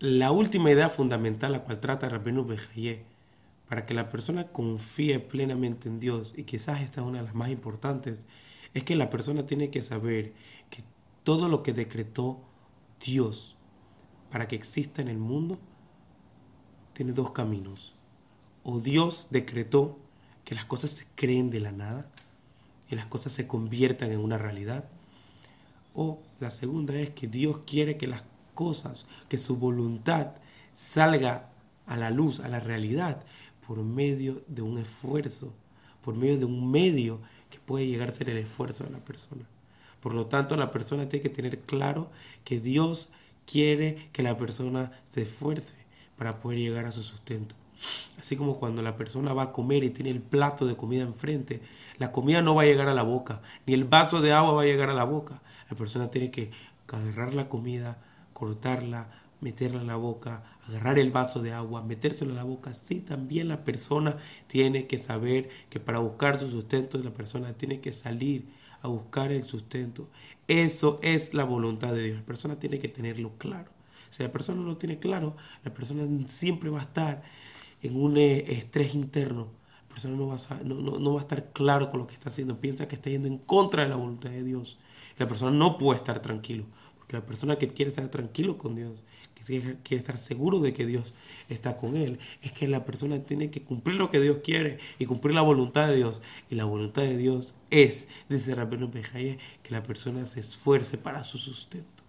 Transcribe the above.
la última idea fundamental la cual trata Rabbeinu Bejaye para que la persona confíe plenamente en Dios, y quizás esta es una de las más importantes, es que la persona tiene que saber que todo lo que decretó Dios para que exista en el mundo tiene dos caminos. O Dios decretó que las cosas se creen de la nada y las cosas se conviertan en una realidad. O la segunda es que Dios quiere que las cosas, que su voluntad salga a la luz, a la realidad, por medio de un esfuerzo, por medio de un medio que puede llegar a ser el esfuerzo de la persona. Por lo tanto, la persona tiene que tener claro que Dios quiere que la persona se esfuerce para poder llegar a su sustento. Así como cuando la persona va a comer y tiene el plato de comida enfrente, la comida no va a llegar a la boca, ni el vaso de agua va a llegar a la boca. La persona tiene que agarrar la comida, cortarla, meterla en la boca, agarrar el vaso de agua, metérselo en la boca. Sí, también la persona tiene que saber que para buscar su sustento, la persona tiene que salir a buscar el sustento. Eso es la voluntad de Dios. La persona tiene que tenerlo claro. Si la persona no lo tiene claro, la persona siempre va a estar en un eh, estrés interno. La persona no va, a, estar claro con lo que está haciendo. Piensa que está yendo en contra de la voluntad de Dios. La persona no puede estar tranquilo. Porque la persona que quiere estar tranquilo con Dios, que quiere estar seguro de que Dios está con él, es que la persona tiene que cumplir lo que Dios quiere y cumplir la voluntad de Dios. Y la voluntad de Dios es, dice Rabino Bejaye, que la persona se esfuerce para su sustento.